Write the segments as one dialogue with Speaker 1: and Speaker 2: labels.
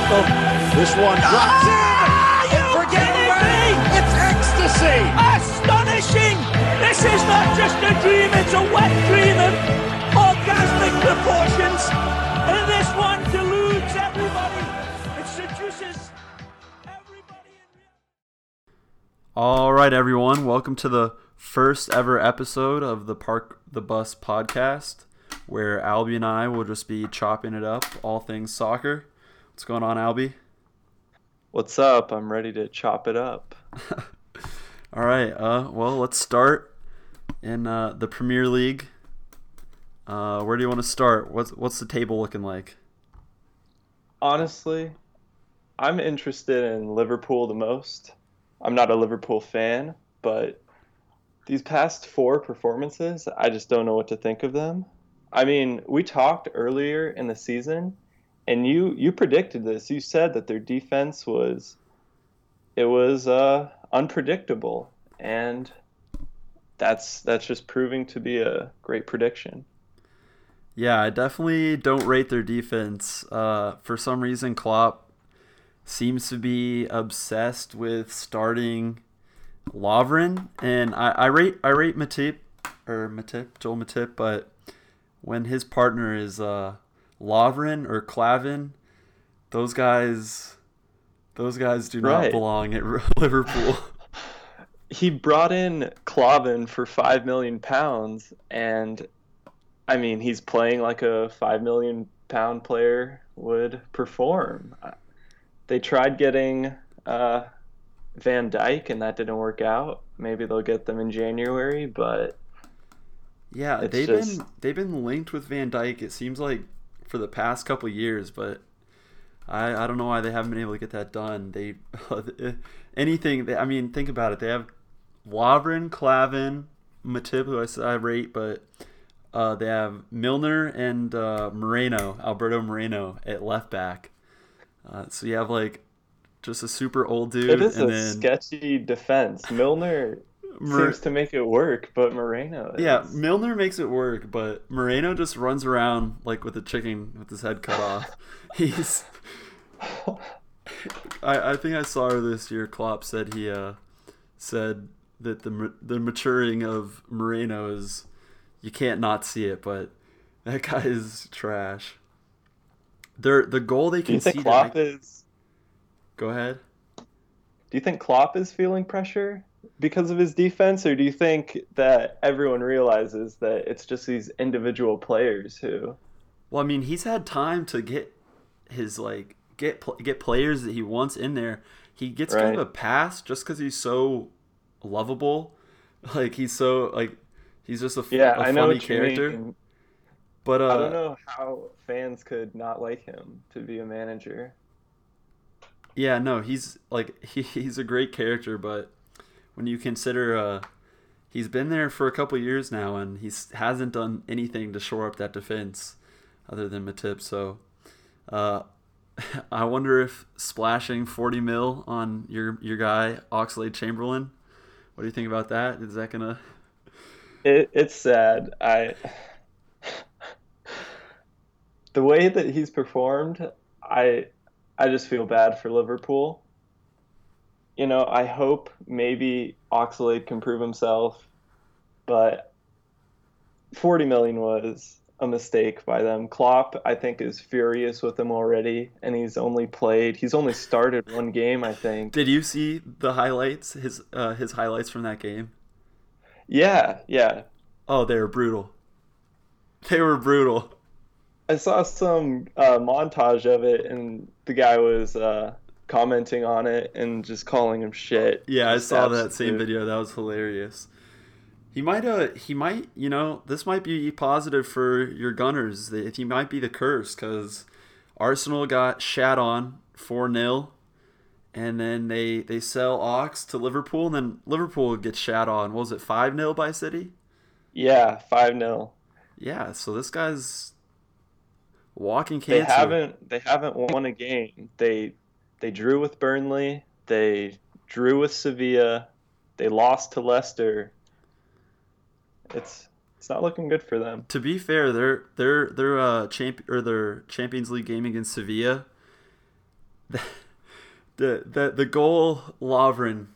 Speaker 1: magical. This one drops
Speaker 2: Ah,
Speaker 1: in.
Speaker 2: you
Speaker 1: Forget
Speaker 2: kidding
Speaker 1: away.
Speaker 2: me?
Speaker 1: It's ecstasy.
Speaker 2: Astonishing! This is not just a dream, it's a wet dream of orgasmic proportions. And this one deludes everybody. It seduces everybody.
Speaker 3: All right, everyone. Welcome to the first ever episode of the Park the Bus podcast, where Albie and I will just be chopping it up, all things soccer. What's going on, Albie?
Speaker 4: What's up? I'm ready to chop it up.
Speaker 3: All right. Uh, well, let's start in uh, the Premier League. Uh, where do you want to start? What's what's the table looking like?
Speaker 4: Honestly, I'm interested in Liverpool the most. I'm not a Liverpool fan, but these past four performances, I just don't know what to think of them. I mean, we talked earlier in the season, and you you predicted this. You said that their defense was it was uh, unpredictable, and that's that's just proving to be a great prediction.
Speaker 3: Yeah, I definitely don't rate their defense. Uh, for some reason, Klopp seems to be obsessed with starting Lovren, and I, I rate I rate Matip or Matip Joel Matip, but when his partner is uh, Lovren or Klavan, those guys, those guys do not belong at Liverpool.
Speaker 4: he brought in Klavan for five million pounds, and I mean he's playing like a five million pound player would perform. They tried getting uh, Van Dijk, and that didn't work out. Maybe they'll get them in January, but
Speaker 3: Yeah, they've
Speaker 4: just-
Speaker 3: been they've been linked with Van Dijk. It seems like for the past couple years, but I I don't know why they haven't been able to get that done. They anything. They, I mean, think about it. They have Lovren, Klavan, Matip, who I I rate, but uh, they have Milner and uh, Moreno, Alberto Moreno at left back. Uh, so you have like just a super old dude,
Speaker 4: it is
Speaker 3: and
Speaker 4: a
Speaker 3: then
Speaker 4: sketchy defense. Milner Seems to make it work, but Moreno.
Speaker 3: Yeah, Milner makes it work, but Moreno just runs around like with a chicken with his head cut off. He's. I, I think I saw her this year. Klopp said he uh, said that the the maturing of Moreno is you can't not see it, but that guy is trash. Their the goal they
Speaker 4: can
Speaker 3: see.
Speaker 4: Klopp is?
Speaker 3: go ahead.
Speaker 4: Do you think Klopp is feeling pressure because of his defense, or do you think that everyone realizes that it's just these individual players who?
Speaker 3: Well, I mean, he's had time to get his like get get players that he wants in there. He gets kind of a pass just because he's so lovable. Like he's so like he's just a,
Speaker 4: Yeah,
Speaker 3: a
Speaker 4: I know
Speaker 3: funny character.
Speaker 4: mean.
Speaker 3: But uh,
Speaker 4: I don't know how fans could not like him to be a manager.
Speaker 3: yeah, no, he's like he, he's a great character. But when you consider uh, he's been there for a couple years now and he hasn't done anything to shore up that defense other than Matip. So uh, I wonder if splashing 40 mil on your your guy Oxlade Chamberlain. What do you think about that? Is that gonna?
Speaker 4: It, it's sad. I the way that he's performed, I I just feel bad for Liverpool. You know, I hope maybe Oxlade can prove himself, but 40 million was a mistake by them. Klopp, I think, is furious with him already, and he's only played, he's only started one game, I think.
Speaker 3: Did you see the highlights? His uh, his highlights from that game.
Speaker 4: Yeah, yeah.
Speaker 3: Oh, they were brutal. They were brutal.
Speaker 4: I saw some uh, montage of it, and the guy was uh, commenting on it and just calling him shit.
Speaker 3: Yeah, I saw that same
Speaker 4: absolute-
Speaker 3: video. That was hilarious. He might uh he might you know this might be positive for your Gunners. If he might be the curse because Arsenal got shat on four 0 and then they they sell Ox to Liverpool, and then Liverpool gets shat on. What was it five 0 by City?
Speaker 4: Yeah, five 0
Speaker 3: Yeah, so this guy's walking
Speaker 4: They haven't they haven't won a game. They they drew with Burnley. They drew with Sevilla. They lost to Leicester. It's it's not looking good for them.
Speaker 3: To be fair, their their their uh champ or their Champions League game against Sevilla, the the the goal Lovren.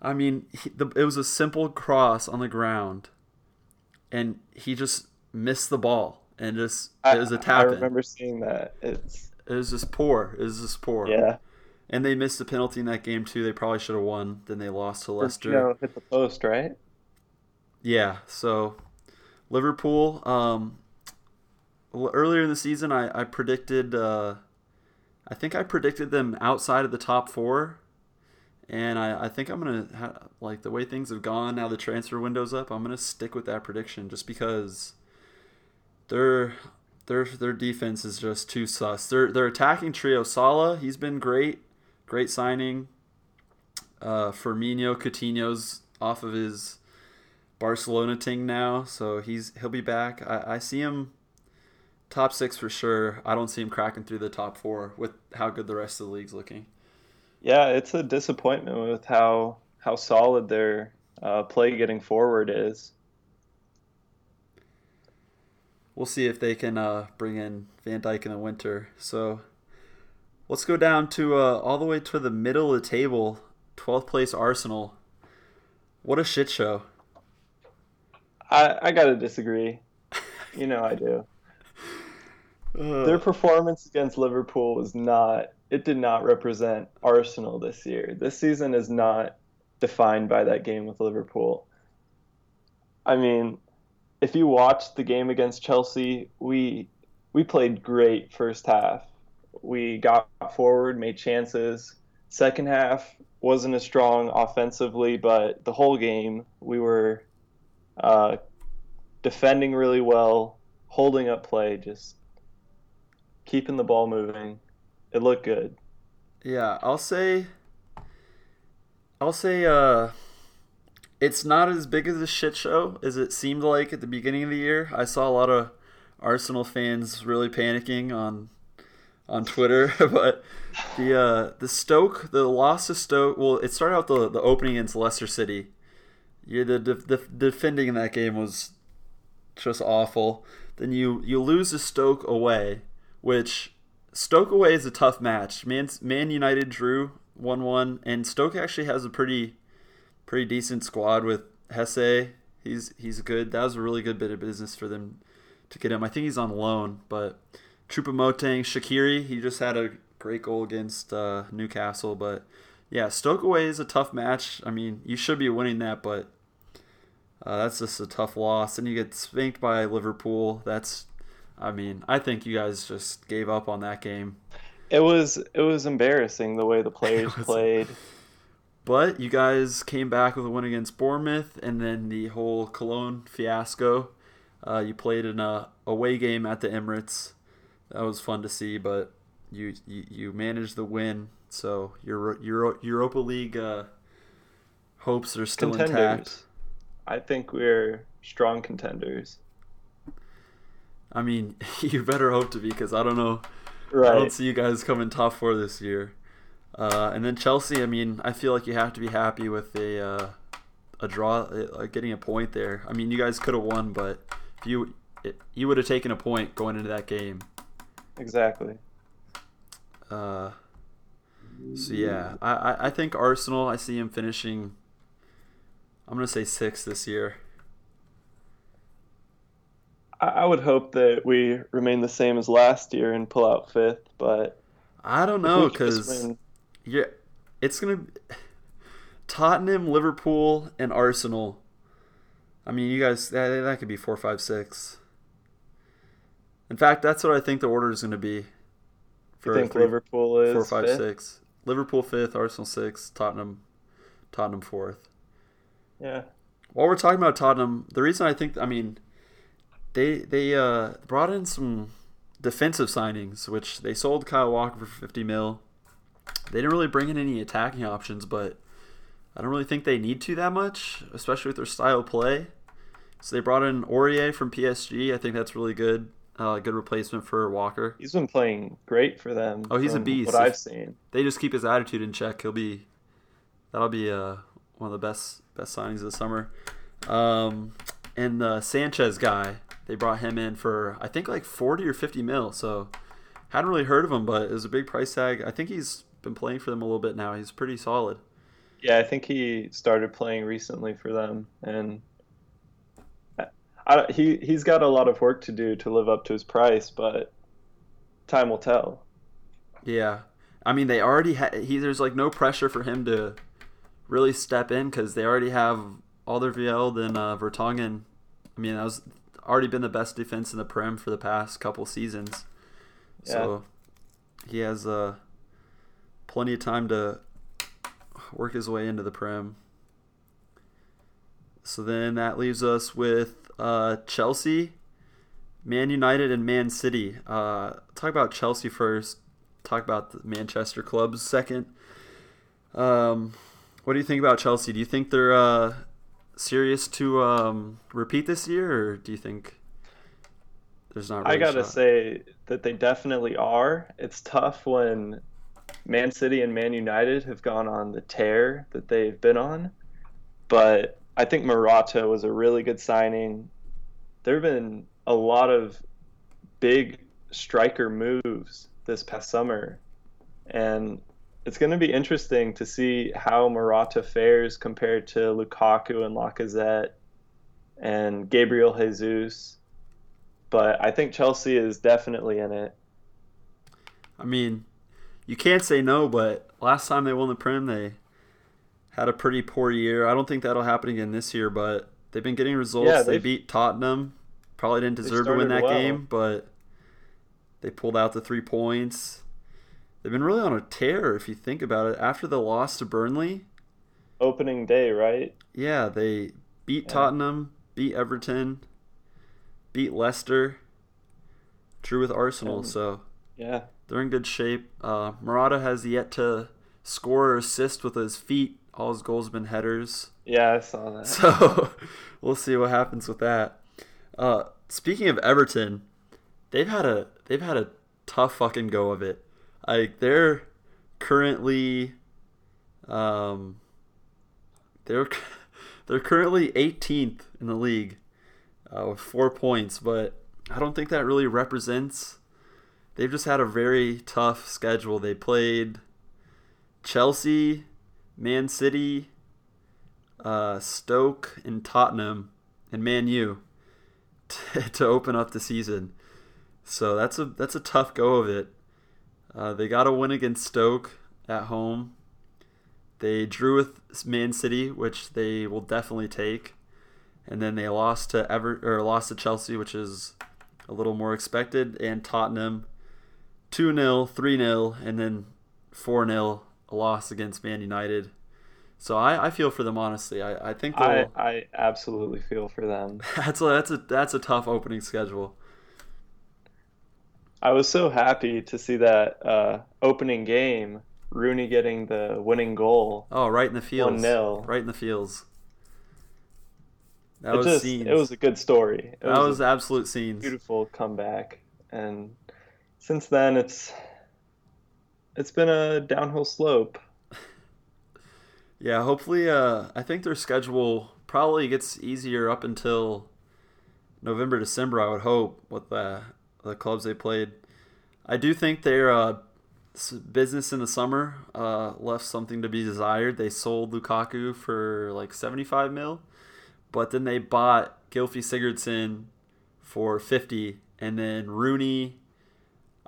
Speaker 3: I mean, he, the, it was a simple cross on the ground, and he just missed the ball and just it was a tap.
Speaker 4: I remember seeing that. It's
Speaker 3: it was just poor. It was just poor.
Speaker 4: Yeah.
Speaker 3: And they missed the penalty in that game too. They probably should have won. Then they lost to Leicester.
Speaker 4: You know, hit the post, right?
Speaker 3: Yeah. So Liverpool. Um, earlier in the season, I I predicted. Uh, I think I predicted them outside of the top four, and I, I think I'm gonna ha- like the way things have gone now. The transfer window's up. I'm gonna stick with that prediction just because their their their defense is just too sus. Their their attacking trio, Salah, he's been great, great signing. Uh, Firmino, Coutinho's off of his Barcelona ting now, so he's he'll be back. I, I see him top six for sure. I don't see him cracking through the top four with how good the rest of the league's looking.
Speaker 4: Yeah, it's a disappointment with how how solid their uh, play getting forward is.
Speaker 3: We'll see if they can uh, bring in Van Dijk in the winter. So let's go down to uh, all the way to the middle of the table, 12th place Arsenal. What a shit show.
Speaker 4: I, I gotta disagree. You know I do.
Speaker 3: Uh,
Speaker 4: Their performance against Liverpool was not. It did not represent Arsenal this year. This season is not defined by that game with Liverpool. I mean, if you watched the game against Chelsea, we we played great first half. We got forward, made chances. Second half wasn't as strong offensively, but the whole game we were uh, defending really well, holding up play, just keeping the ball moving. It looked good.
Speaker 3: Yeah, I'll say I'll say uh it's not as big as a shit show as it seemed like at the beginning of the year. I saw a lot of Arsenal fans really panicking on on Twitter, but the uh, the Stoke, the loss to Stoke. Well, it started out the the opening against Leicester City. Yeah, the, the, the defending in that game was just awful. Then you you lose to Stoke away, which Stoke away is a tough match. Man, Man United drew one one, and Stoke actually has a pretty pretty decent squad with Jesé. He's he's good. That was a really good bit of business for them to get him. I think he's on loan, but Choupo-Moting, Shaqiri, he just had a great goal against uh, Newcastle. But yeah, Stoke away is a tough match. I mean, you should be winning that, but uh, that's just a tough loss. And you get spanked by Liverpool. That's, I mean, I think you guys just gave up on that game.
Speaker 4: It was it was embarrassing the way the players played.
Speaker 3: But you guys came back with a win against Bournemouth, and then the whole Cologne fiasco. Uh, you played in a away game at the Emirates. That was fun to see, but you you, you managed the win, so your Euro, Europa League uh, hopes are still intact.
Speaker 4: I think we're strong contenders.
Speaker 3: I mean, you better hope to be, because I don't know.
Speaker 4: Right.
Speaker 3: I don't see you guys coming top four this year. Uh, and then Chelsea, I mean, I feel like you have to be happy with a uh, a draw, uh, getting a point there. I mean, you guys could have won, but if you it, you would have taken a point going into that game.
Speaker 4: Exactly.
Speaker 3: Uh, so yeah, I, I, think Arsenal. I see him finishing. I'm gonna say six this year.
Speaker 4: I, would hope that we remain the same as last year and pull out fifth, but
Speaker 3: I don't know
Speaker 4: we could just
Speaker 3: because yeah, it's gonna Tottenham, Liverpool, and Arsenal. I mean, you guys that that could be four, five, six. In fact, that's what I think the order is going to be.
Speaker 4: you think
Speaker 3: three-
Speaker 4: Liverpool is
Speaker 3: four, five,
Speaker 4: fifth?
Speaker 3: six. Liverpool fifth, Arsenal sixth, Tottenham, Tottenham fourth.
Speaker 4: Yeah.
Speaker 3: While we're talking about Tottenham, the reason I think I mean they they uh, brought in some defensive signings, which they sold Kyle Walker for fifty mil. They didn't really bring in any attacking options, but I don't really think they need to that much, especially with their style of play. So they brought in Aurier from PSG. I think that's really good. Uh, good replacement for Walker.
Speaker 4: He's been playing great for them.
Speaker 3: Oh, he's a beast.
Speaker 4: What I've seen.
Speaker 3: They just keep his attitude in check. He'll be that'll be uh, one of the best best signings of the summer. Um, and the Sanchez guy, they brought him in for I think like forty or fifty mil. So hadn't really heard of him, but it was a big price tag. I think he's been playing for them a little bit now. He's pretty solid.
Speaker 4: Yeah, I think he started playing recently for them, and I, he he's got a lot of work to do to live up to his price, but time will tell.
Speaker 3: Yeah, I mean they already ha- he there's like no pressure for him to really step in because they already have Alderweireld and uh, Vertonghen. I mean that was already been the best defense in the Prem for the past couple seasons. Yeah. So he has uh, plenty of time to work his way into the Prem. So then that leaves us with uh, Chelsea, Man United, and Man City. Uh, talk about Chelsea first. Talk about the Manchester clubs second. Um, what do you think about Chelsea? Do you think they're uh, serious to um, repeat this year, or do you think there's not? Really
Speaker 4: I gotta say that they definitely are. It's tough when Man City and Man United have gone on the tear that they've been on, but I think Morata was a really good signing. There have been a lot of big striker moves this past summer, and it's going to be interesting to see how Morata fares compared to Lukaku and Lacazette and Gabriel Jesus but I think Chelsea is definitely in it.
Speaker 3: I mean, you can't say no, but last time they won the Prem, they had a pretty poor year. I don't think that'll happen again this year, but they've been getting results. Yeah, they beat Tottenham. Probably didn't deserve to win that well. game, but they pulled out the three points. They've been really on a tear if you think about it. After the loss to Burnley,
Speaker 4: opening day, right?
Speaker 3: Yeah, they beat yeah. Tottenham, beat Everton, beat Leicester, drew with Arsenal. So
Speaker 4: yeah,
Speaker 3: they're in good shape. Uh, Morata has yet to score or assist with his feet. All his goals have been headers.
Speaker 4: Yeah, I saw that.
Speaker 3: So we'll see what happens with that. Uh, speaking of Everton, they've had a they've had a tough fucking go of it. Like they're currently, um, they're they're currently 18th in the league uh, with four points, but I don't think that really represents. They've just had a very tough schedule. They played Chelsea, Man City, uh, Stoke, and Tottenham, and Man U to, to open up the season. So that's a that's a tough go of it. Uh, they got a win against Stoke at home. They drew with Man City, which they will definitely take and then they lost to Ever or lost to Chelsea, which is a little more expected, and Tottenham 2 0, 3 0, and then 4 0, a loss against Man United. So I, I feel for them honestly. I, I think
Speaker 4: I, I absolutely feel for them.
Speaker 3: that's a, that's a that's a tough opening schedule.
Speaker 4: I was so happy to see that uh, opening game, Rooney getting the winning goal.
Speaker 3: Oh, right in the fields. One 0 Right in the fields.
Speaker 4: That it was just, scenes. It was a good story. It
Speaker 3: that was, was absolute scenes.
Speaker 4: Beautiful comeback, and since then it's it's been a downhill slope.
Speaker 3: yeah, hopefully, uh, I think their schedule probably gets easier up until November, December. I would hope with the the clubs they played. I do think their uh, business in the summer uh, left something to be desired. They sold Lukaku for like seventy five mil but then they bought Gylfi Sigurdsson for 50 and then Rooney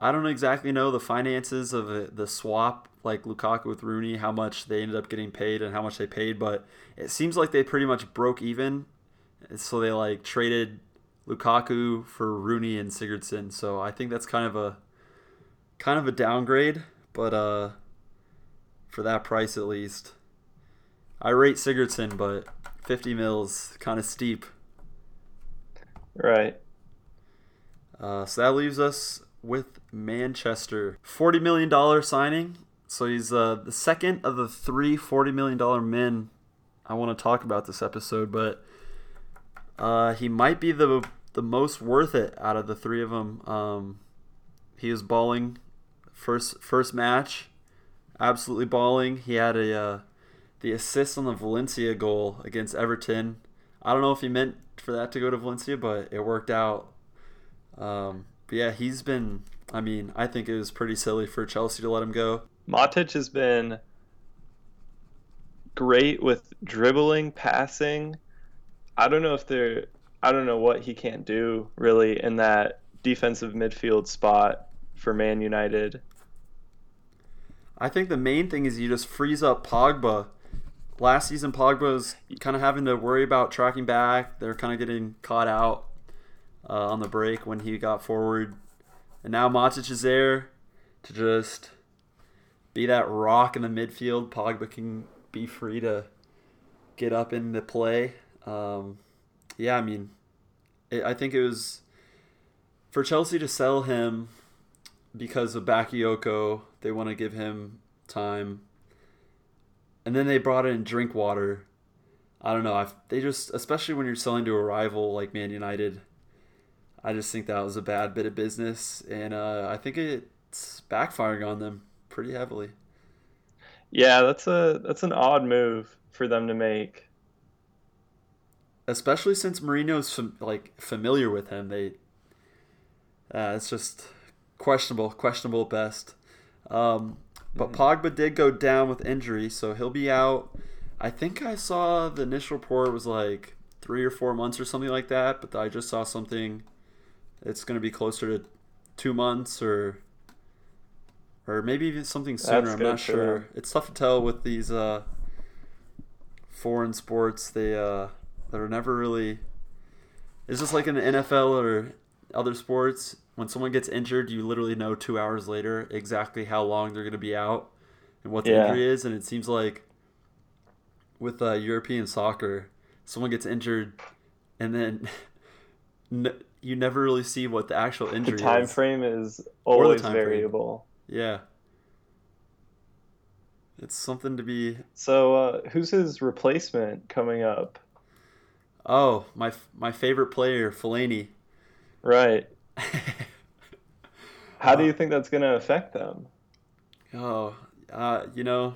Speaker 3: I don't exactly know the finances of the swap like Lukaku with Rooney how much they ended up getting paid and how much they paid but it seems like they pretty much broke even so they like traded Lukaku for Rooney and Sigurdsson so I think that's kind of a kind of a downgrade but uh for that price at least I rate Sigurdsson but 50 mils, kind of steep.
Speaker 4: Right.
Speaker 3: Uh, so that leaves us with Manchester. $40 million signing. So he's uh, the second of the three $40 million men I want to talk about this episode, but uh, he might be the the most worth it out of the three of them. Um, he was balling first first match, absolutely balling. He had a uh, the assist on the Valencia goal against Everton. I don't know if he meant for that to go to Valencia, but it worked out. Um, but yeah, he's been I mean, I think it was pretty silly for Chelsea to let him go.
Speaker 4: Matic has been great with dribbling, passing. I don't know if they're I don't know what he can't do really in that defensive midfield spot for Man United.
Speaker 3: I think the main thing is you just freeze up Pogba. Last season, Pogba was kind of having to worry about tracking back. They're kind of getting caught out uh, on the break when he got forward. And now Matic is there to just be that rock in the midfield. Pogba can be free to get up in the play. Um, yeah, I mean, it, I think it was for Chelsea to sell him because of Bakayoko. They want to give him time, and then they brought in Drinkwater. I don't know. i they just, especially when you're selling to a rival like Man United, I just think that was a bad bit of business, and uh, I think it's backfiring on them pretty heavily.
Speaker 4: Yeah, that's a that's an odd move for them to make
Speaker 3: especially since Mourinho's fam- like familiar with him. They, uh, it's just questionable, questionable at best. Um, but mm-hmm. Pogba did go down with injury, so he'll be out. I think I saw the initial report was like three or four months or something like that, but I just saw something. It's going to be closer to two months or or maybe even something sooner. That's I'm not sure. It's tough to tell with these uh, foreign sports. They uh, that are never really. It's just like in the NFL or other sports. When someone gets injured, you literally know two hours later exactly how long they're going to be out and what the yeah. injury is. And it seems like with uh, European soccer, someone gets injured and then you never really see what the actual injury is.
Speaker 4: the time
Speaker 3: is.
Speaker 4: frame is always variable.
Speaker 3: Frame. Yeah. It's something to be.
Speaker 4: So, uh, who's his replacement coming up?
Speaker 3: Oh, my my favorite player, Fellaini.
Speaker 4: Right. How do you think that's going to affect them?
Speaker 3: Oh, uh, you know,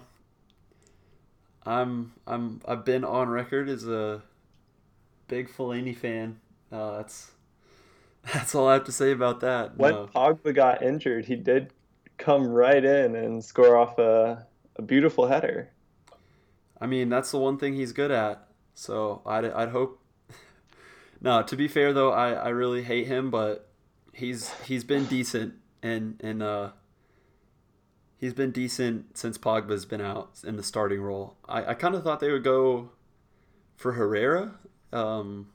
Speaker 3: I'm I'm I've been on record as a big Fellaini fan. Uh, that's that's all I have to say about that.
Speaker 4: When no. Pogba got injured, he did come right in and score off a, a beautiful header.
Speaker 3: I mean, that's the one thing he's good at. So I'd, I'd hope. no, to be fair though, I, I really hate him, but he's he's been decent and and uh he's been decent since Pogba's been out in the starting role. I, I kind of thought they would go for Herrera. Um,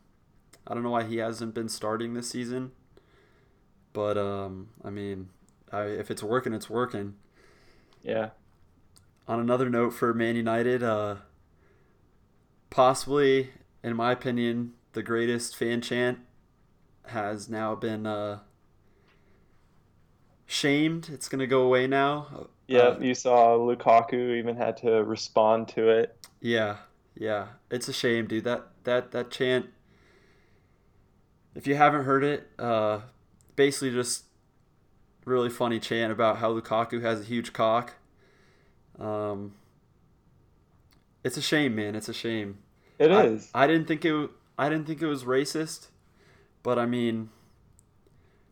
Speaker 3: I don't know why he hasn't been starting this season, but um, I mean, I, if it's working, it's working.
Speaker 4: Yeah.
Speaker 3: On another note for Man United, uh, possibly, in my opinion, the greatest fan chant has now been uh, shamed. It's going to go away now.
Speaker 4: Yeah, uh, you saw Lukaku even had to respond to it.
Speaker 3: Yeah, yeah, it's a shame, dude. That that that chant. If you haven't heard it, uh, basically just really funny chant about how Lukaku has a huge cock. Um, it's a shame, man. It's a shame.
Speaker 4: It is.
Speaker 3: I, I didn't think it. I didn't think it was racist, but I mean,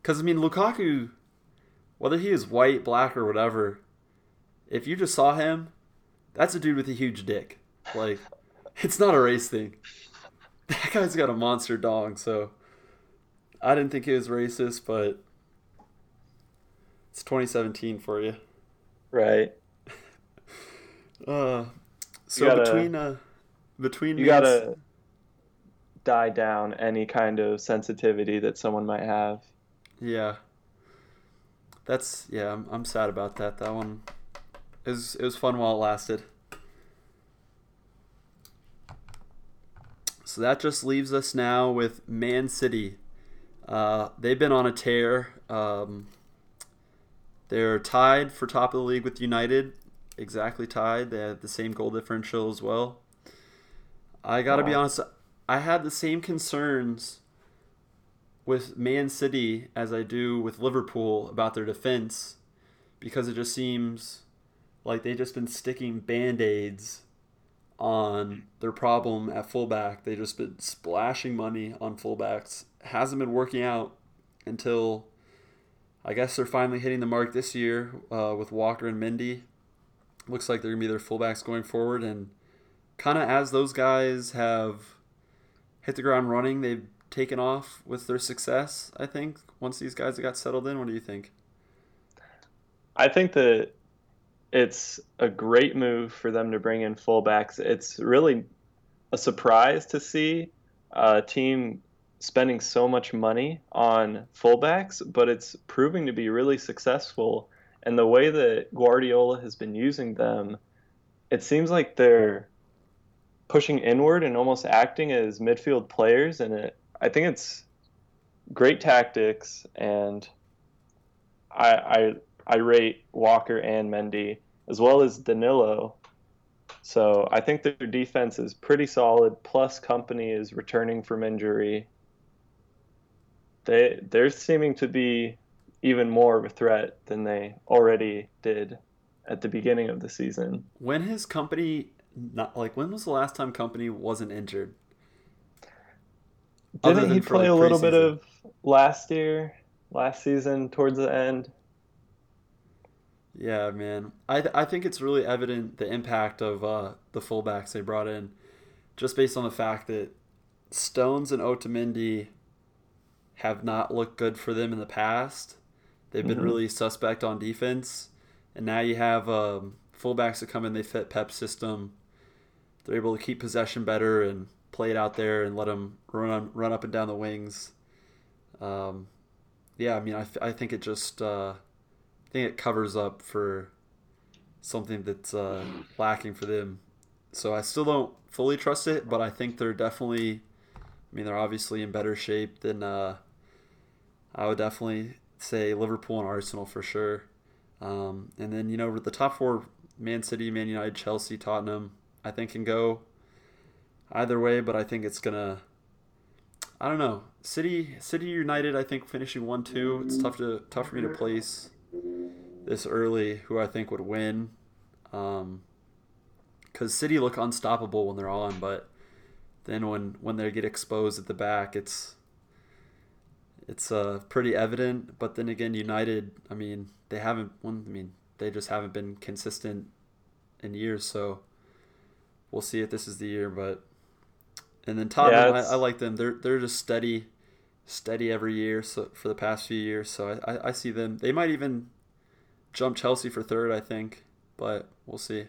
Speaker 3: because I mean Lukaku, whether he is white, black, or whatever, if you just saw him, that's a dude with a huge dick. Like, it's not a race thing. That guy's got a monster dong, so I didn't think it was racist, but it's 2017 for you.
Speaker 4: Right.
Speaker 3: uh, so gotta, between uh, between
Speaker 4: you gotta die down any kind of sensitivity that someone might have.
Speaker 3: Yeah. That's yeah. I'm, I'm sad about that. That one is it was fun while it lasted. So that just leaves us now with Man City. Uh, they've been on a tear. Um, they're tied for top of the league with United exactly tied. They have the same goal differential as well. I got to wow. be honest, I had the same concerns with Man City as I do with Liverpool about their defense because it just seems like they've just been sticking band aids on their problem at fullback. They've just been splashing money on fullbacks. Hasn't been working out until I guess they're finally hitting the mark this year uh, with Walker and Mendy. Looks like they're gonna be their fullbacks going forward, and kind of as those guys have hit the ground running, they've taken off with their success. I think once these guys got settled in, what do you think?
Speaker 4: I think that it's a great move for them to bring in fullbacks. It's really a surprise to see a team spending so much money on fullbacks, but it's proving to be really successful. And the way that Guardiola has been using them, it seems like they're pushing inward and almost acting as midfield players. And it, I think it's great tactics. And I, I, I rate Walker and Mendy as well as Danilo. So I think their defense is pretty solid. Plus, Kompany is returning from injury they they're seeming to be even more of a threat than they already did at the beginning of the season.
Speaker 3: When his Kompany not like when was the last time Kompany wasn't injured?
Speaker 4: Didn't he play like a little bit of last year, last season towards the end?
Speaker 3: Yeah, man. I th- I think it's really evident the impact of uh, the fullbacks they brought in, just based on the fact that Stones and Otamendi have not looked good for them in the past. They've been mm-hmm. really suspect on defense, and now you have um, fullbacks that come in. They fit Pep system. They're able to keep possession better and play it out there and let them run on, run up and down the wings. Um, yeah, I mean, I, th- I think it just uh, I think it covers up for something that's uh, lacking for them. So I still don't fully trust it, but I think they're definitely. I mean, they're obviously in better shape than uh, I would definitely say Liverpool and Arsenal for sure. Um, and then you know the top four: Man City, Man United, Chelsea, Tottenham. I think can go either way, but I think it's gonna. I don't know. City, City United. I think finishing one two. It's tough to tough for me to place this early. Who I think would win. Um, because City look unstoppable when they're on, but then when when they get exposed at the back, it's it's uh, pretty evident. But then again, United, I mean, they haven't won. I mean, they just haven't been consistent in years. So we'll see if this is the year. But and then Tottenham, yeah, I, I, like them. They're they're just steady, steady every year. So for the past few years, so I, I, I see them. They might even jump Chelsea for third. I think, but we'll see.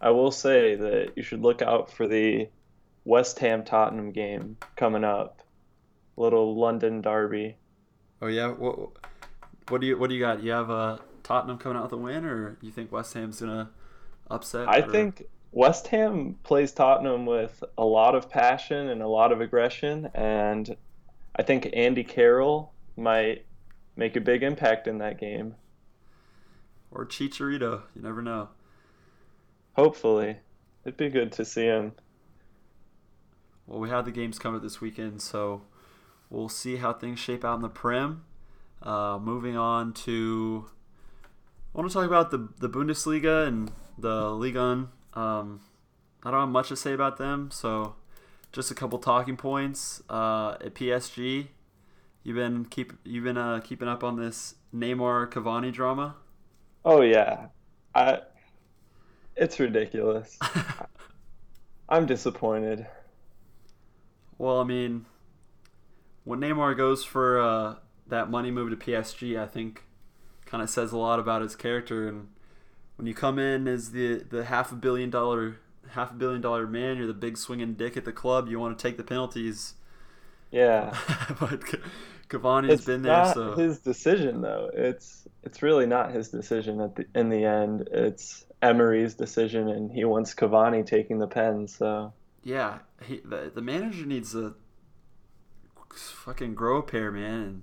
Speaker 4: I will say that you should look out for the West Ham Tottenham game coming up little London derby.
Speaker 3: Oh yeah, what what do you what do you got? You have uh, Tottenham coming out with a win, or you think West Ham's gonna upset?
Speaker 4: I
Speaker 3: or?
Speaker 4: think West Ham plays Tottenham with a lot of passion and a lot of aggression, and I think Andy Carroll might make a big impact in that game.
Speaker 3: Or Chicharito, you never know.
Speaker 4: Hopefully, it'd be good to see him.
Speaker 3: Well, we have the games coming this weekend, so We'll see how things shape out in the Prem. Uh, moving on to, I want to talk about the the Bundesliga and the Liga. Um, I don't have much to say about them, so just a couple talking points. Uh, at PSG, you've been keep you've been uh, keeping up on this Neymar Cavani drama.
Speaker 4: Oh yeah, I. It's ridiculous. I'm disappointed.
Speaker 3: Well, I mean, when Neymar goes for uh, that money move to PSG, I think kind of says a lot about his character. And when you come in as the the half a billion dollar half a billion dollar man, you're the big swinging dick at the club. You want to take the penalties.
Speaker 4: Yeah,
Speaker 3: but Cavani's it's been there.
Speaker 4: Not
Speaker 3: so
Speaker 4: his decision though. It's it's really not his decision at the in the end. It's Emery's decision, and he wants Cavani taking the pen. So
Speaker 3: yeah, he, the the manager needs to fucking grow a pair, man, and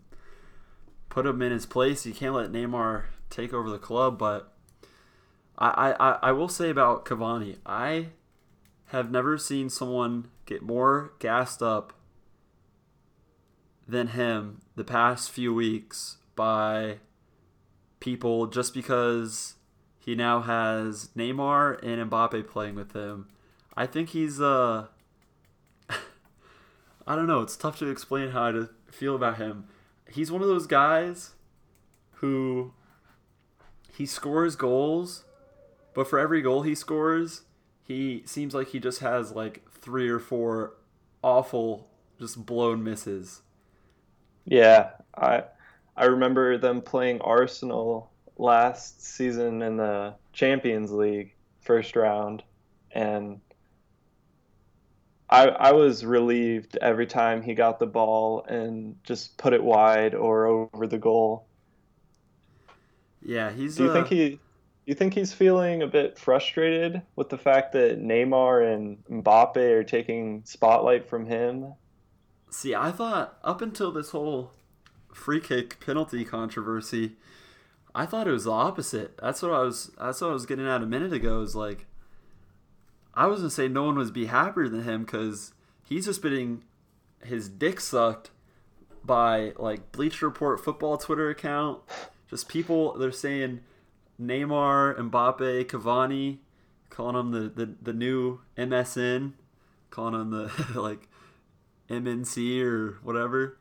Speaker 3: put him in his place. You can't let Neymar take over the club. But I, I, I will say about Cavani, I have never seen someone get more gassed up than him the past few weeks by people just because he now has Neymar and Mbappe playing with him. I think he's uh I don't know. It's tough to explain how to feel about him. he's one of those guys who he scores goals, but for every goal he scores, he seems like he just has like three or four awful, just blown misses.
Speaker 4: Yeah, I I remember them playing Arsenal last season in the Champions League first round, and I I was relieved every time he got the ball and just put it wide or over the goal.
Speaker 3: Yeah, he's.
Speaker 4: Do you think he? You think he's feeling a bit frustrated with the fact that Neymar and Mbappe are taking spotlight from him?
Speaker 3: See, I thought up until this whole free kick penalty controversy, I thought it was the opposite. That's what I was. That's what I was getting at a minute ago. Is like, I was gonna say no one would be happier than him because he's just getting his dick sucked by like Bleacher Report football Twitter account. Just people they're saying Neymar, Mbappe, Cavani, calling him the, the, the new MSN, calling him the like MNC or whatever.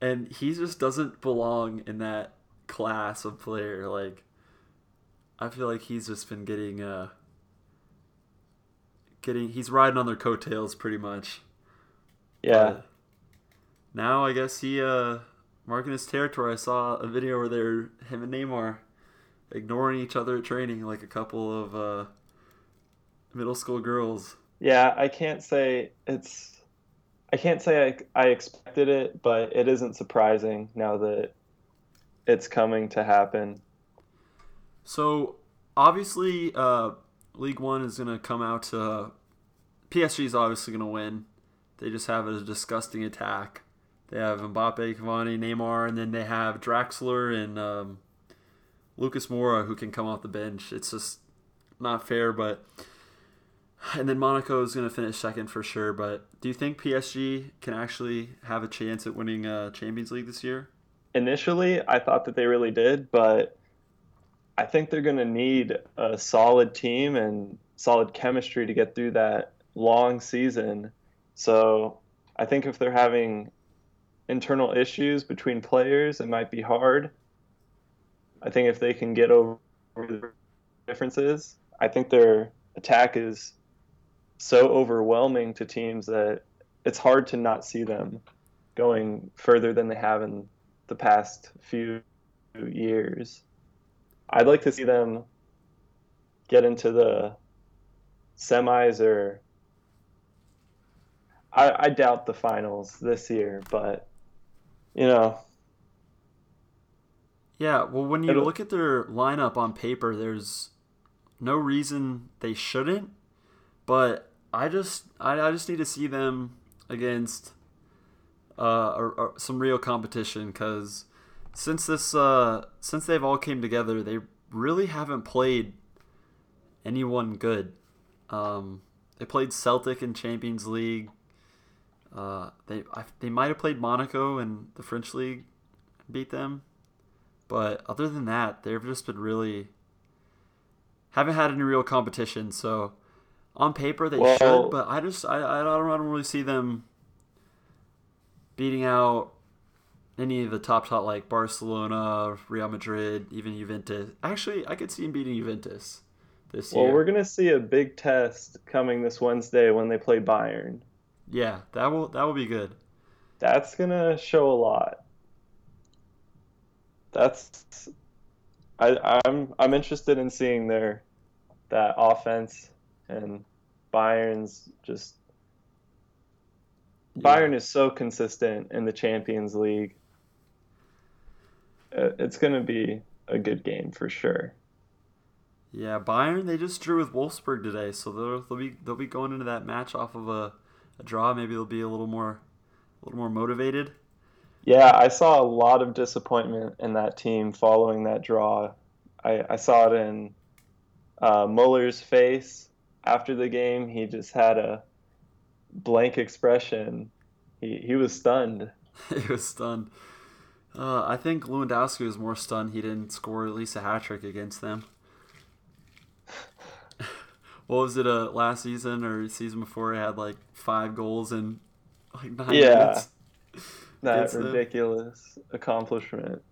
Speaker 3: And he just doesn't belong in that class of player. Like I feel like he's just been getting uh getting he's riding on their coattails pretty much.
Speaker 4: Yeah.
Speaker 3: Now I guess he uh marking his territory. I saw a video where they're him and Neymar ignoring each other at training like a couple of uh middle school girls.
Speaker 4: Yeah, I can't say it's. I can't say I, I expected it, but it isn't surprising now that it's coming to happen.
Speaker 3: So obviously, uh, League One is gonna come out to PSG is obviously gonna win. They just have a disgusting attack. They have Mbappe, Cavani, Neymar, and then they have Draxler and um, Lucas Moura who can come off the bench. It's just not fair, but and then Monaco is going to finish second for sure. But do you think PSG can actually have a chance at winning uh, Champions League this year?
Speaker 4: Initially, I thought that they really did, but I think they're going to need a solid team and solid chemistry to get through that long season. So I think if they're having internal issues between players, it might be hard. I think if they can get over the differences, I think their attack is so overwhelming to teams that it's hard to not see them going further than they have in the past few years. I'd like to see them get into the semis or I, I doubt the finals this year, but you know,
Speaker 3: Yeah, well, when you
Speaker 4: It'll-
Speaker 3: look at their lineup on paper, there's no reason they shouldn't. But I just, I, I just need to see them against uh, or, or some real competition because since this, uh, since they've all came together, they really haven't played anyone good. Um, they played Celtic in Champions League. Uh, they I, they might have played Monaco in the French league, beat them. But other than that, they've just been really haven't had any real competition. So on paper they
Speaker 4: Well-
Speaker 3: should, but I just I, I don't I don't really see them beating out any of the top top like Barcelona, Real Madrid, even Juventus. Actually, I could see them beating Juventus this
Speaker 4: well,
Speaker 3: year.
Speaker 4: Well, we're gonna see a big test coming this Wednesday when they play Bayern.
Speaker 3: Yeah, that will that will be good.
Speaker 4: That's gonna show a lot. That's I, I'm I'm interested in seeing their that offense and Bayern's just Bayern is so consistent in the Champions League. Uh, It's gonna be a good game for sure.
Speaker 3: Yeah, Bayern they just drew with Wolfsburg today, so they'll, they'll be they'll be going into that match off of a, a draw. Maybe they'll be a little more a little more motivated.
Speaker 4: Yeah, I saw a lot of disappointment in that team following that draw. I, I saw it in uh, Muller's face after the game. He just had a blank expression. He, he was stunned.
Speaker 3: he was stunned. Uh, I think Lewandowski was more stunned he didn't score at least a hat trick against them. what was it? Uh, last season or season before? He had like five goals in like nine
Speaker 4: Yeah.
Speaker 3: minutes.
Speaker 4: that ridiculous accomplishment.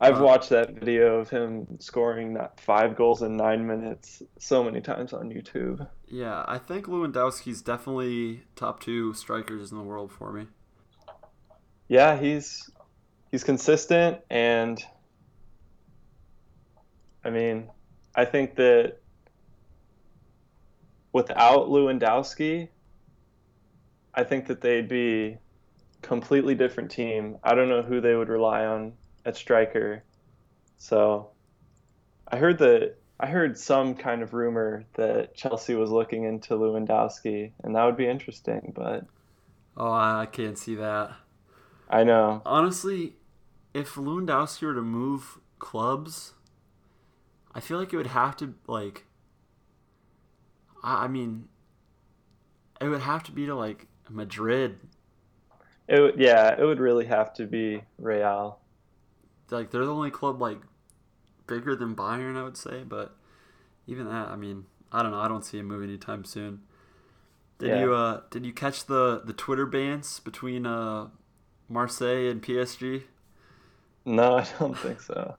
Speaker 4: I've
Speaker 3: Uh,
Speaker 4: watched that video of him scoring that five goals in nine minutes so many times on YouTube.
Speaker 3: Yeah, I think Lewandowski's definitely top two strikers in the world for me.
Speaker 4: Yeah, he's he's consistent and I mean, I think that without Lewandowski, I think that they'd be completely different team. I don't know who they would rely on at striker. So I heard that I heard some kind of rumor that Chelsea was looking into Lewandowski, and that would be interesting, but
Speaker 3: Oh, I can't see that.
Speaker 4: I know.
Speaker 3: Honestly, if Lewandowski were to move clubs, I feel like it would have to like. I I mean, it would have to be to like Madrid.
Speaker 4: It yeah, it would really have to be Real.
Speaker 3: Like they're the only club like bigger than Bayern, I would say. But even that, I mean, I don't know. I don't see him moving anytime soon. Did
Speaker 4: Yeah.
Speaker 3: you uh did you catch the the Twitter bans between uh Marseille and PSG?
Speaker 4: No, I don't think so.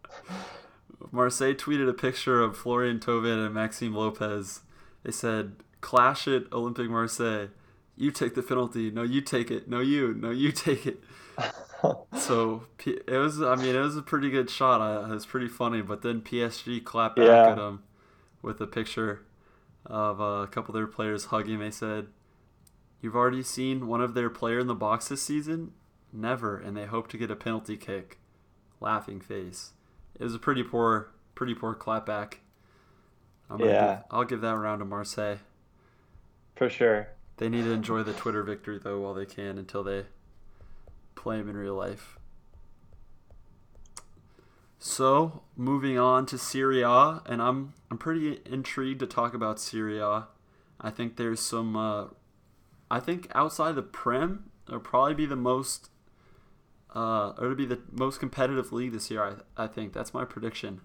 Speaker 3: Marseille tweeted a picture of Florian Thauvin and Maxime Lopez. They said, "Clash at Olympic Marseille. You take the penalty. No, you take it. No, you. No, you take it." So it was. I mean, it was a pretty good shot. I, it was pretty funny. But then PSG clapped back
Speaker 4: Yeah.
Speaker 3: at him with a picture of uh, a couple of their players hugging. They said, "You've already seen one of their player in the box this season. Never, and they hope to get a penalty kick." Laughing face. It was a pretty poor, pretty poor clapback. I'm
Speaker 4: Yeah.
Speaker 3: give, I'll give that round to Marseille.
Speaker 4: For sure.
Speaker 3: They need to enjoy the Twitter victory though while they can until they play him in real life. So moving on to Serie A, and I'm I'm pretty intrigued to talk about Serie A. I think there's some. Uh, I think outside the Prem, it'll probably be the most. Uh, or be the most competitive league this year. I I think that's my prediction.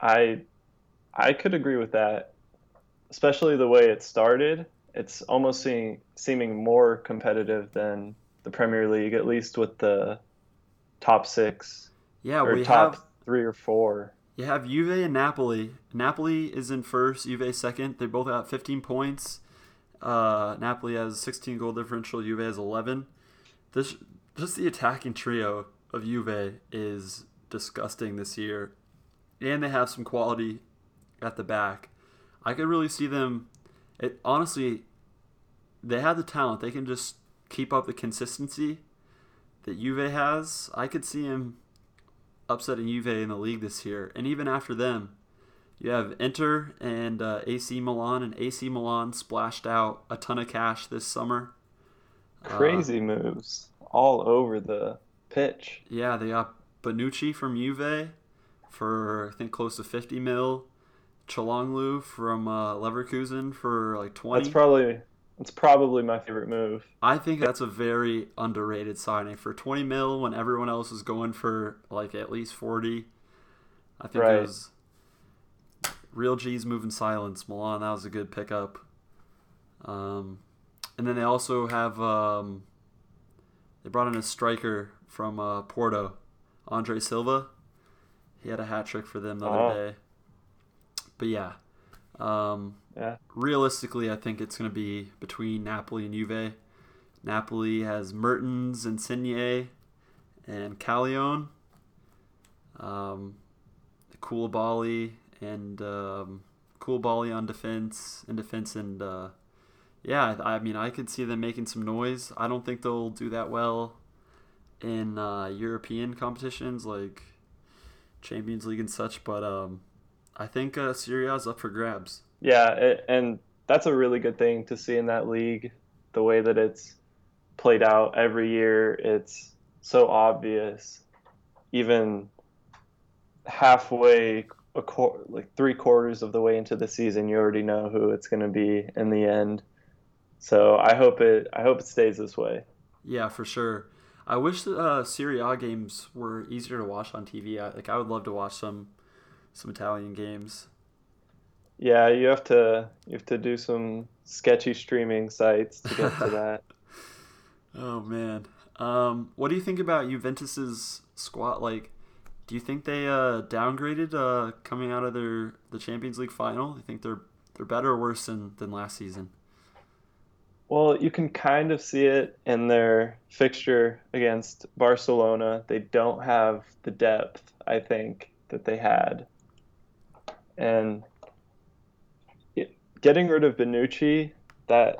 Speaker 4: I I could agree with that. Especially the way it started. It's almost seeming seeming more competitive than the Premier League, at least with the top six
Speaker 3: Yeah,
Speaker 4: or
Speaker 3: we
Speaker 4: top
Speaker 3: have
Speaker 4: three or four.
Speaker 3: You have Juve and Napoli. Napoli is in first, Juve second. They both got 15 points. Uh, Napoli has 16 goal differential. Juve has 11. This just the attacking trio of Juve is disgusting this year, and they have some quality at the back. I could really see them. It honestly, they have the talent. They can just keep up the consistency that Juve has. I could see him upsetting Juve in the league this year. And even after them, you have Inter and uh, AC Milan, and AC Milan splashed out a ton of cash this summer. Uh,
Speaker 4: Crazy moves all over the pitch.
Speaker 3: yeah, they got Bonucci from Juve for I think close to 50 mil. Calhanoglu from uh, Leverkusen for like 20.
Speaker 4: That's probably that's probably my favorite move.
Speaker 3: I think that's a very underrated signing for 20 mil when everyone else is going for like at least 40. I think
Speaker 4: Right.
Speaker 3: it was real G's moving silence. Milan, that was a good pickup. Um, and then they also have um, they brought in a striker from uh, Porto, Andre Silva. He had a hat trick for them the
Speaker 4: Oh.
Speaker 3: other day. But yeah, um, Realistically, I think it's going to be between Napoli and Juve. Napoli has Mertens, Insigne, and Callejón. Um, Koulibaly and um, Koulibaly on defense, and defense, and uh, yeah, I I mean, I could see them making some noise. I don't think they'll do that well in uh, European competitions like Champions League and such, but um, I think uh, Serie A is up for grabs.
Speaker 4: Yeah, it, and that's a really good thing to see in that league. The way that it's played out every year, it's so obvious. Even halfway, a quar- like three quarters of the way into the season, you already know who it's going to be in the end. So I hope it. I hope it stays this way.
Speaker 3: Yeah, for sure. I wish the uh, Serie A games were easier to watch on TV. I, like I would love to watch some some Italian games.
Speaker 4: Yeah, you have to. You have to do some sketchy streaming sites to get to that.
Speaker 3: Oh man. Um, what do you think about Juventus's squad? Like, do you think they uh, downgraded uh, coming out of their the Champions League final? Do you think they're they're better or worse than, than last season?
Speaker 4: Well, you can kind of see it in their fixture against Barcelona. They don't have the depth, I think, that they had. And getting rid of Bonucci, that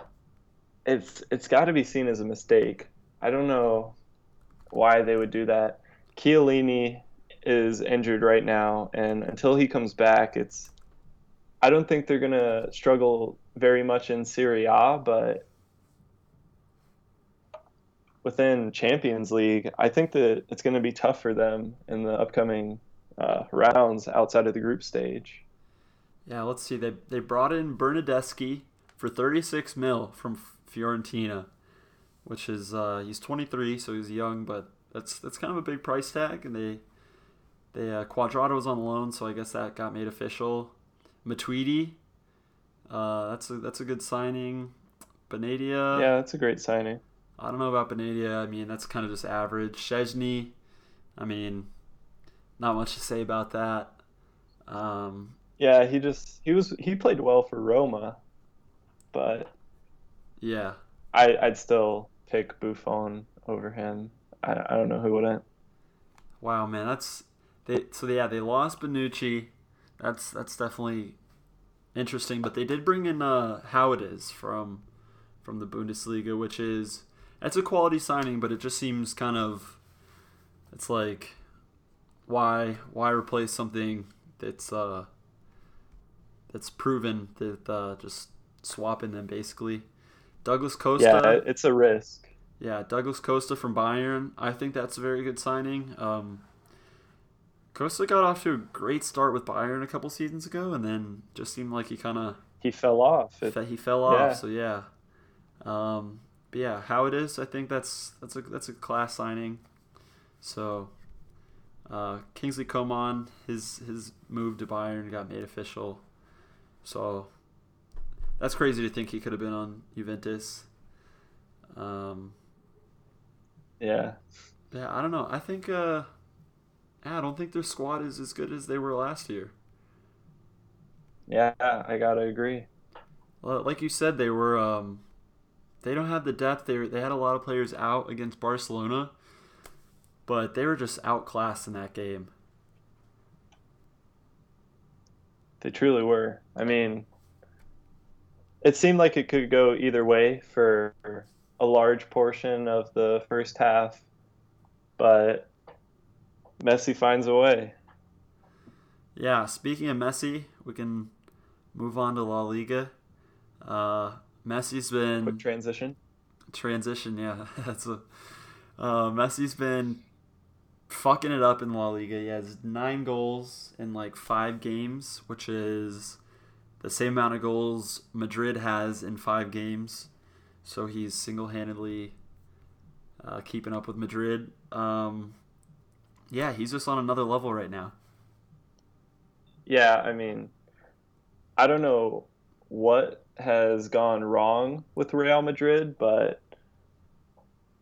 Speaker 4: it's it's got to be seen as a mistake. I don't know why they would do that. Chiellini is injured right now, and until he comes back, it's I don't think they're gonna struggle very much in Serie A, but within Champions League, I think that it's going to be tough for them in the upcoming uh, rounds outside of the group stage.
Speaker 3: Yeah, let's see. They they brought in Bernardeschi for 36 mil from Fiorentina, which is uh, he's 23, so he's young, but that's that's kind of a big price tag. And they they uh, Cuadrado was on loan, so I guess that got made official. Matuidi, uh, that's a that's a good signing. Benatia,
Speaker 4: yeah, that's a great signing.
Speaker 3: I don't know about Benatia. I mean, that's kind of just average. Szczesny, I mean, not much to say about that. Um,
Speaker 4: yeah, he just he was he played well for Roma, but
Speaker 3: yeah,
Speaker 4: I I'd still pick Buffon over him. I I don't know who wouldn't.
Speaker 3: Wow, man, that's they. So yeah, they lost Bonucci. That's that's definitely interesting. But they did bring in uh, Höwedes from from the Bundesliga, which is it's a quality signing, but it just seems kind of it's like why why replace something that's uh that's proven that uh, just swapping them basically. Douglas Costa.
Speaker 4: Yeah, it's a risk.
Speaker 3: Yeah, Douglas Costa from Bayern. I think that's a very good signing. Um, Costa got off to a great start with Bayern a couple seasons ago, and then just seemed like he kind of
Speaker 4: he fell off.
Speaker 3: It, he fell off. Yeah. So yeah, um, but yeah, Höwedes. I think that's that's a that's a class signing. So uh, Kingsley Coman, his his move to Bayern got made official. So that's crazy to think he could have been on Juventus. Um,
Speaker 4: yeah.
Speaker 3: Yeah, I don't know. I think uh, I don't think their squad is as good as they were last year.
Speaker 4: Yeah, I gotta agree.
Speaker 3: Well, like you said, they were um, they don't have the depth. They they had a lot of players out against Barcelona, but they were just outclassed in that game.
Speaker 4: They truly were. I mean, it seemed like it could go either way for a large portion of the first half, but Messi finds a way.
Speaker 3: Yeah, speaking of Messi, we can move on to La Liga. Uh, Messi's been
Speaker 4: quick transition.
Speaker 3: Transition, yeah, that's a. Uh, Messi's been fucking it up in La Liga. He has nine goals in like five games, which is the same amount of goals Madrid has in five games. So he's single handedly uh, keeping up with Madrid. Um, yeah, he's just on another level right now.
Speaker 4: Yeah, I mean, I don't know what has gone wrong with Real Madrid, but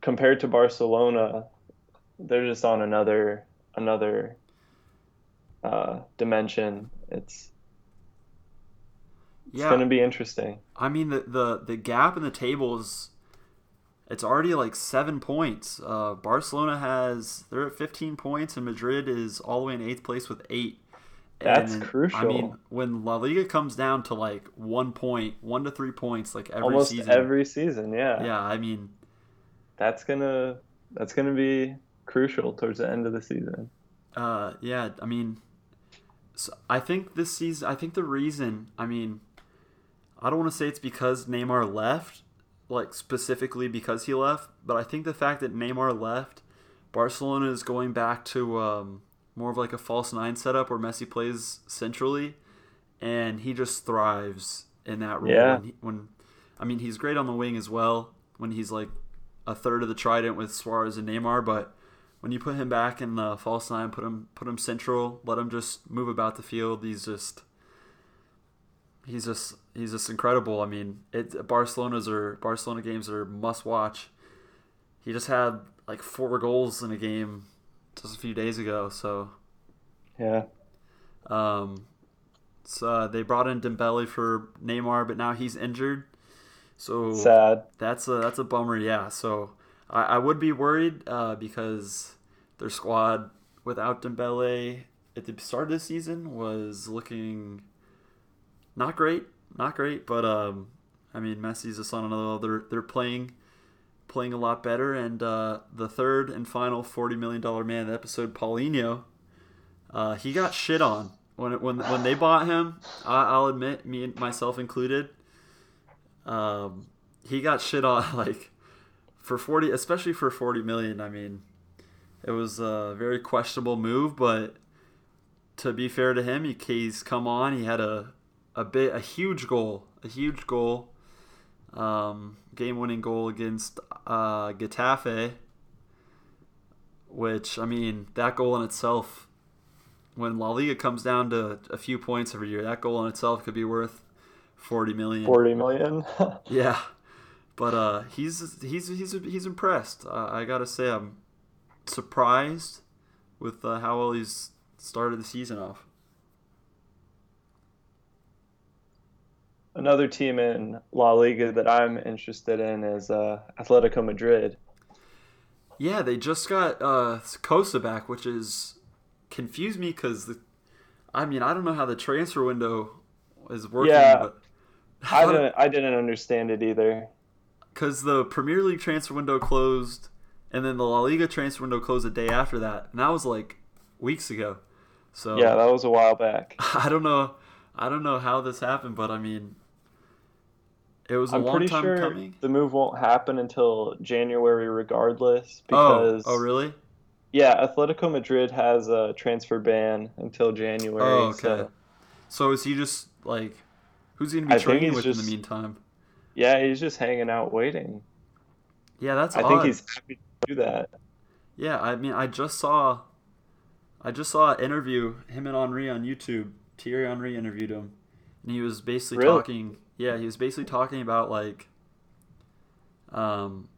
Speaker 4: compared to Barcelona, they're just on another another uh, dimension. It's it's yeah. going to be interesting.
Speaker 3: I mean, the, the the gap in the tables it's already like seven points. Uh, Barcelona has they're at 15 points, and Madrid is all the way in eighth place with eight.
Speaker 4: That's and, crucial. I mean,
Speaker 3: when La Liga comes down to like one point, one to three points, like every
Speaker 4: almost
Speaker 3: season,
Speaker 4: every season, yeah,
Speaker 3: yeah. I mean,
Speaker 4: that's gonna that's gonna be crucial towards the end of the season.
Speaker 3: Uh, yeah, I mean, so I think this season, I think the reason, I mean, I don't want to say it's because Neymar left, like specifically because he left, but I think the fact that Neymar left, Barcelona is going back to um, more of like a false nine setup where Messi plays centrally, and he just thrives in that role.
Speaker 4: Yeah.
Speaker 3: When, he, when I mean, he's great on the wing as well when he's like a third of the trident with Suarez and Neymar, but when you put him back in the false nine, put him put him central, let him just move about the field. He's just he's just he's just incredible. I mean, it Barcelona's are Barcelona games are must watch. he just had like four goals in a game just a few days ago. So
Speaker 4: Yeah.
Speaker 3: um, so uh, they brought in Dembele for Neymar, but now he's injured. So
Speaker 4: Sad.
Speaker 3: that's a that's a bummer. Yeah. So I, I would be worried uh, because their squad without Dembele at the start of the season was looking not great, not great. But um, I mean, Messi's son of another. They're they're playing playing a lot better. And uh, the third and final forty million dollar man of the episode, Paulinho, uh, he got shit on when when when they bought him. I, I'll admit, me myself included. Um, he got shit on like for forty, especially for forty million. I mean, it was a very questionable move, but to be fair to him, he, he's come on. He had a a bit a huge goal, a huge goal, um, game winning goal against uh, Getafe. Which I mean, that goal in itself, when La Liga comes down to a few points every year, that goal in itself could be worth forty million.
Speaker 4: 40 million.
Speaker 3: Yeah, but uh, he's he's he's he's impressed. Uh, I gotta say, I'm surprised with uh, how well he's started the season off.
Speaker 4: Another team in La Liga that I'm interested in is uh, Atletico Madrid.
Speaker 3: Yeah, they just got uh, Costa back, which is confused me because I mean I don't know how the transfer window is working,
Speaker 4: Yeah.
Speaker 3: but
Speaker 4: I didn't I didn't understand it either.
Speaker 3: because the Premier League transfer window closed, and then the La Liga transfer window closed a day after that, and that was like weeks ago. So
Speaker 4: Yeah, that was a while back.
Speaker 3: I don't know. I don't know how this happened, but I mean, it was a
Speaker 4: I'm
Speaker 3: long
Speaker 4: pretty
Speaker 3: time
Speaker 4: sure
Speaker 3: coming.
Speaker 4: the move won't happen until January regardless
Speaker 3: Oh, oh
Speaker 4: because
Speaker 3: oh, really?
Speaker 4: yeah, Atletico Madrid has a transfer ban until January.
Speaker 3: Oh, okay.
Speaker 4: So
Speaker 3: So is he just like, who's he gonna be
Speaker 4: I
Speaker 3: training with in the meantime?
Speaker 4: yeah, he's just hanging out waiting.
Speaker 3: Yeah, that's
Speaker 4: I
Speaker 3: odd.
Speaker 4: think he's happy do that.
Speaker 3: Yeah, I mean, I just saw, I just saw an interview him and Henri on YouTube. Thierry Henry interviewed him, and he was basically
Speaker 4: Really?
Speaker 3: talking. Yeah, he was basically talking about like, um,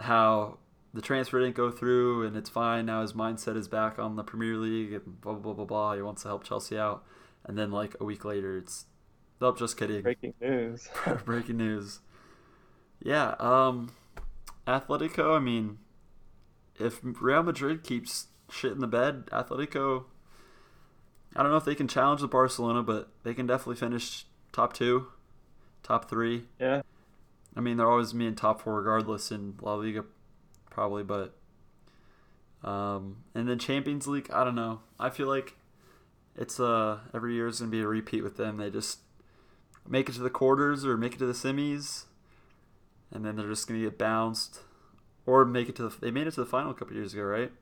Speaker 3: how the transfer didn't go through and it's fine now. His mindset is back on the Premier League and blah blah blah blah. blah. He wants to help Chelsea out, and then like a week later, it's, nope, just kidding.
Speaker 4: Breaking news.
Speaker 3: Breaking news. Yeah, um Atletico, I mean if Real Madrid keeps shit in the bed, Atletico I don't know if they can challenge the Barcelona, but they can definitely finish top 2, top 3.
Speaker 4: yeah.
Speaker 3: I mean, they're always me in top 4 regardless in La Liga probably, but um and then Champions League, I don't know. I feel like it's uh every year is going to be a repeat with them. They just make it to the quarters or make it to the semis, and then they're just gonna get bounced, or make it to the. They made it to the final a couple years ago, right?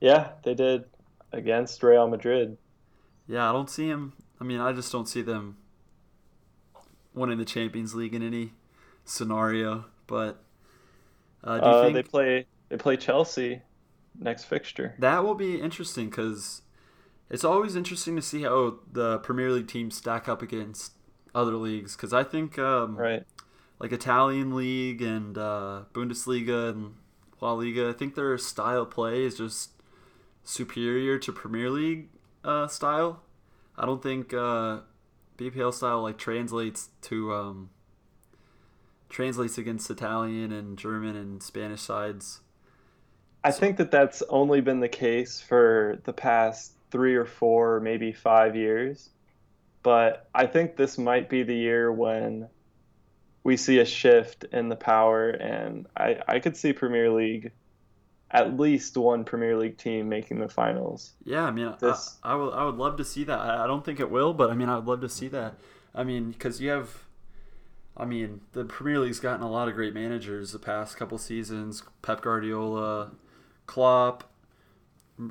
Speaker 4: Yeah, they did against Real Madrid.
Speaker 3: Yeah, I don't see him. I mean, I just don't see them winning the Champions League in any scenario. But uh, do you
Speaker 4: Uh,
Speaker 3: think
Speaker 4: they play they play Chelsea next fixture.
Speaker 3: that will be interesting? Because it's always interesting to see how the Premier League teams stack up against other leagues. Because I think um,
Speaker 4: Right.
Speaker 3: Like Italian league and uh, Bundesliga and La Liga. I think their style of play is just superior to Premier League uh, style. I don't think uh, BPL style like translates to um, translates against Italian and German and Spanish sides.
Speaker 4: I think that that's only been the case for the past three or four, maybe five years. But I think this might be the year when we see a shift in the power, and I, I could see Premier League, at least one Premier League team making the finals.
Speaker 3: Yeah, I mean,
Speaker 4: This-
Speaker 3: I, I would I would love to see that. I, I don't think it will, but I mean, I would love to see that. I mean, because you have, I mean, the Premier League's gotten a lot of great managers the past couple seasons. Pep Guardiola, Klopp,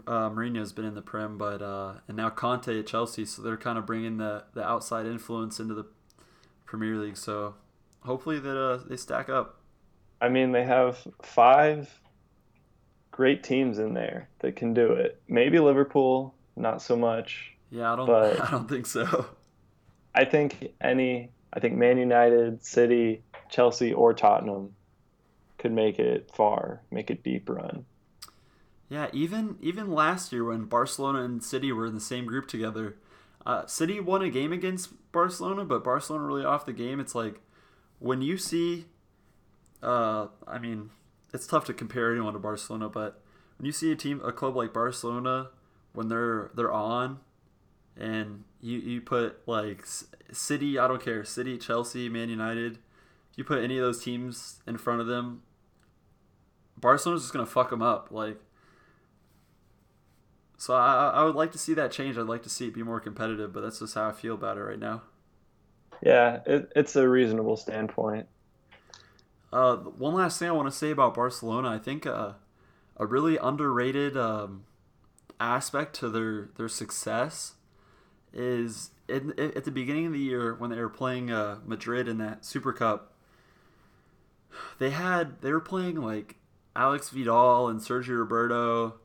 Speaker 3: uh, Mourinho's been in the Prem, but uh, and now Conte at Chelsea, so they're kind of bringing the the outside influence into the Premier League. So hopefully that uh, they stack up.
Speaker 4: I mean, they have five great teams in there that can do it. Maybe Liverpool, not so much.
Speaker 3: Yeah, I don't I don't think so.
Speaker 4: I think any, I think Man United, City, Chelsea, or Tottenham could make it far, make a deep run.
Speaker 3: Yeah, even even last year when Barcelona and City were in the same group together, uh, City won a game against Barcelona, but Barcelona really off the game. It's like when you see, uh, I mean, it's tough to compare anyone to Barcelona, but when you see a team, a club like Barcelona, when they're they're on, and you you put like City, I don't care, City, Chelsea, Man United, if you put any of those teams in front of them, Barcelona's just gonna fuck them up. Like, so I I would like to see that change. I'd like to see it be more competitive, but that's just how I feel about it right now.
Speaker 4: Yeah, it, it's a reasonable standpoint.
Speaker 3: Uh, one last thing I want to say about Barcelona, I think uh, a really underrated um, aspect to their their success is in, at the beginning of the year when they were playing uh, Madrid in that Super Cup. They had they were playing like Alex Vidal and Sergio Roberto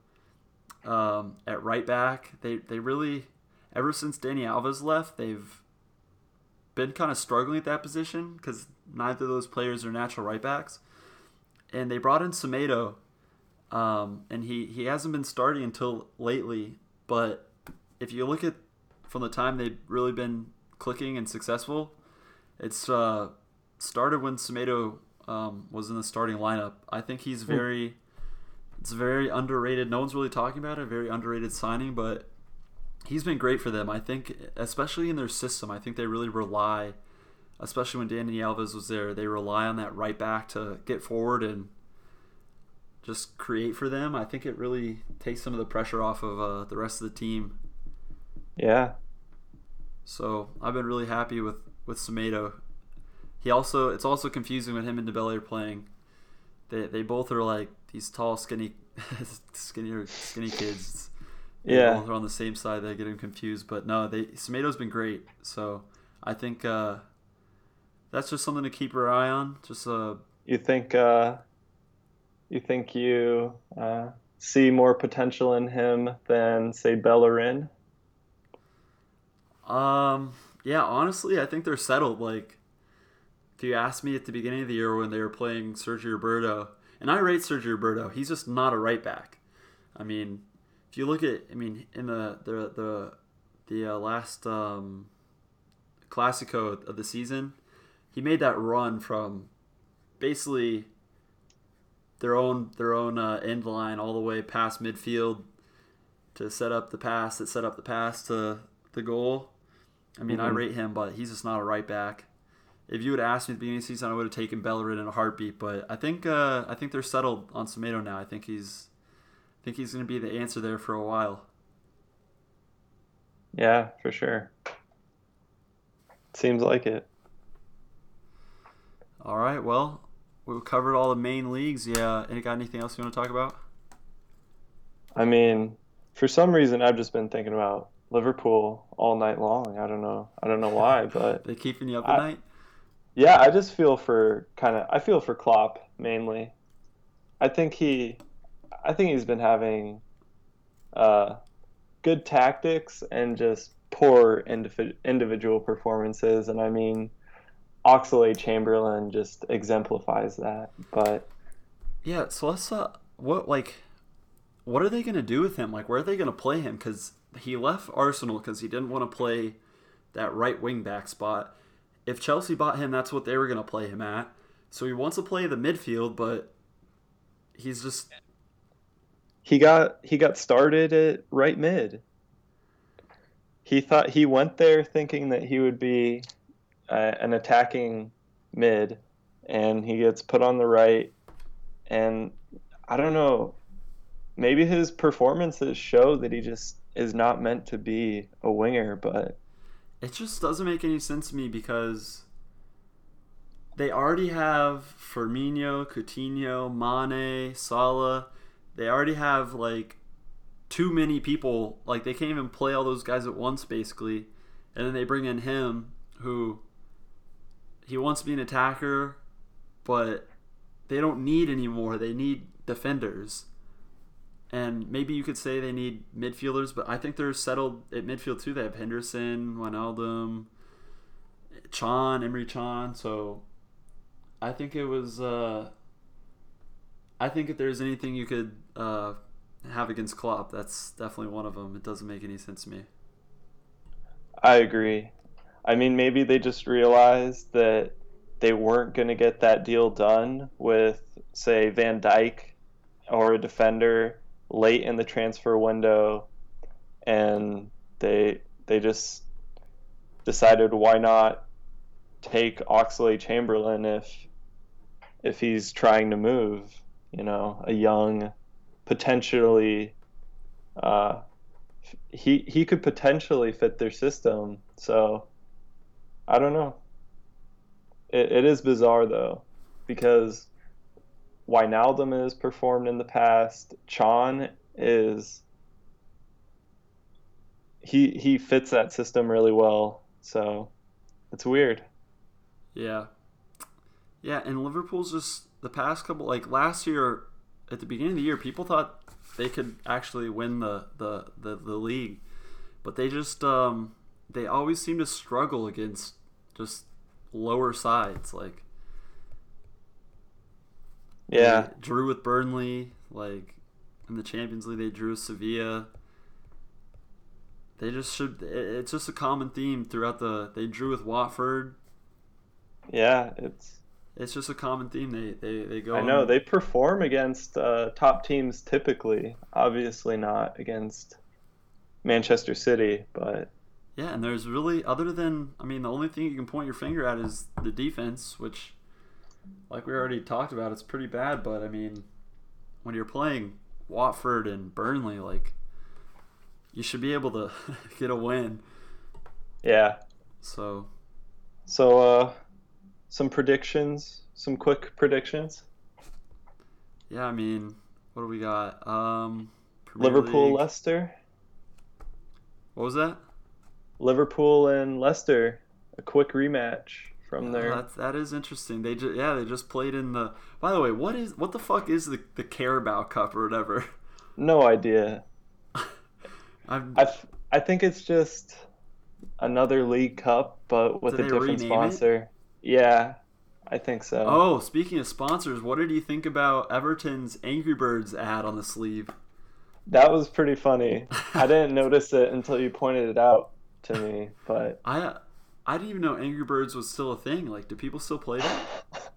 Speaker 3: um, at right back. They they really ever since Dani Alves left, they've been kind of struggling at that position because neither of those players are natural right backs. And they brought in Semedo, um, and he, he hasn't been starting until lately. But if you look at from the time they've really been clicking and successful, it's uh, started when Semedo um, was in the starting lineup. I think he's hmm. very, it's very underrated. No one's really talking about it. Very underrated signing, but he's been great for them. I think, especially in their system, I think they really rely, especially when Dani Alves was there, they rely on that right back to get forward and just create for them. I think it really takes some of the pressure off of uh, the rest of the team.
Speaker 4: Yeah.
Speaker 3: So I've been really happy with with Semedo. He also it's also confusing when him and Dembele are playing. They they both are like these tall, skinny, skinny, skinny kids
Speaker 4: yeah,
Speaker 3: are on the same side. They get him confused, but no, they Semedo's been great. So I think uh, that's just something to keep your eye on. Just uh,
Speaker 4: you think uh, you think you uh, see more potential in him than say Bellerin?
Speaker 3: Um, yeah, honestly, I think they're settled. Like, if you asked me at the beginning of the year when they were playing Sergio Roberto, and I rate Sergio Roberto, he's just not a right back. I mean, if you look at, I mean, in the the the the uh, last um, Classico of the season, he made that run from basically their own their own uh, end line all the way past midfield to set up the pass that set up the pass to the goal. I mean, mm-hmm. I rate him, but he's just not a right back. If you would ask me at the beginning of the season, I would have taken Bellerin in a heartbeat. But I think uh, I think they're settled on Semedo now. I think he's I think he's going to be the answer there for a while.
Speaker 4: Yeah, for sure. Seems like it.
Speaker 3: All right. Well, we've covered all the main leagues. Yeah. Any got anything else you want to talk about?
Speaker 4: I mean, for some reason, I've just been thinking about Liverpool all night long. I don't know. I don't know why, but
Speaker 3: they keeping you up at I, night.
Speaker 4: Yeah, I just feel for kind of. I feel for Klopp mainly. I think he I think he's been having uh, good tactics and just poor individual performances. And I mean, Oxlade Chamberlain just exemplifies that. But
Speaker 3: yeah, so let's uh, what like, what are they gonna do with him? Like, where are they gonna play him? Because he left Arsenal because he didn't want to play that right wing back spot. If Chelsea bought him, that's what they were gonna play him at. So he wants to play the midfield, but he's just
Speaker 4: he got he got started at right mid. He thought he went there thinking that he would be uh, an attacking mid, and he gets put on the right. And I don't know, maybe his performances show that he just is not meant to be a winger, but
Speaker 3: it just doesn't make any sense to me because they already have Firmino, Coutinho, Mane, Salah they already have like too many people. Like they can't even play all those guys at once, basically. And then they bring in him, who he wants to be an attacker, but they don't need anymore. They need defenders. And maybe you could say they need midfielders, but I think they're settled at midfield too. They have Henderson, Wijnaldum, Can, Emre Can. So I think it was uh, I think if there's anything you could uh, have against Klopp, that's definitely one of them. It doesn't make any sense to me.
Speaker 4: I agree. I mean, maybe they just realized that they weren't going to get that deal done with, say, Van Dijk or a defender late in the transfer window, and they they just decided why not take Oxlade Chamberlain if if he's trying to move, you know, a young, potentially, uh, he he could potentially fit their system. So, I don't know. It, it is bizarre though, because Wijnaldum has performed in the past. Can is he he fits that system really well. So, it's weird.
Speaker 3: Yeah. Yeah, and Liverpool's just the past couple like last year at the beginning of the year, people thought they could actually win the the the, the league, but they just um they always seem to struggle against just lower sides like
Speaker 4: yeah.
Speaker 3: drew with Burnley like in the Champions League they drew with Sevilla. They just should it's just a common theme throughout the they drew with Watford.
Speaker 4: Yeah it's
Speaker 3: it's just a common theme. They they, they go.
Speaker 4: I know they perform against uh, top teams typically. Obviously not against Manchester City, but
Speaker 3: yeah. And there's really other than I mean the only thing you can point your finger at is the defense, which, like we already talked about, it's pretty bad. But I mean, when you're playing Watford and Burnley, like you should be able to get a win.
Speaker 4: Yeah.
Speaker 3: So.
Speaker 4: So uh some predictions, some quick predictions.
Speaker 3: Yeah, I mean, what do we got? Um,
Speaker 4: Liverpool, League. Leicester.
Speaker 3: What was that?
Speaker 4: Liverpool and Leicester, a quick rematch from there.
Speaker 3: That's, that is interesting. They just yeah, they just played in the. By the way, what is what the fuck is the the Carabao Cup or whatever?
Speaker 4: No idea.
Speaker 3: I've,
Speaker 4: I I think it's just another league cup, but with a different sponsor. It? Yeah, I think so.
Speaker 3: Oh, speaking of sponsors, what did you think about Everton's Angry Birds ad on the sleeve?
Speaker 4: That was pretty funny. I didn't notice it until you pointed it out to me, but
Speaker 3: I I didn't even know Angry Birds was still a thing. Like, do people still play that?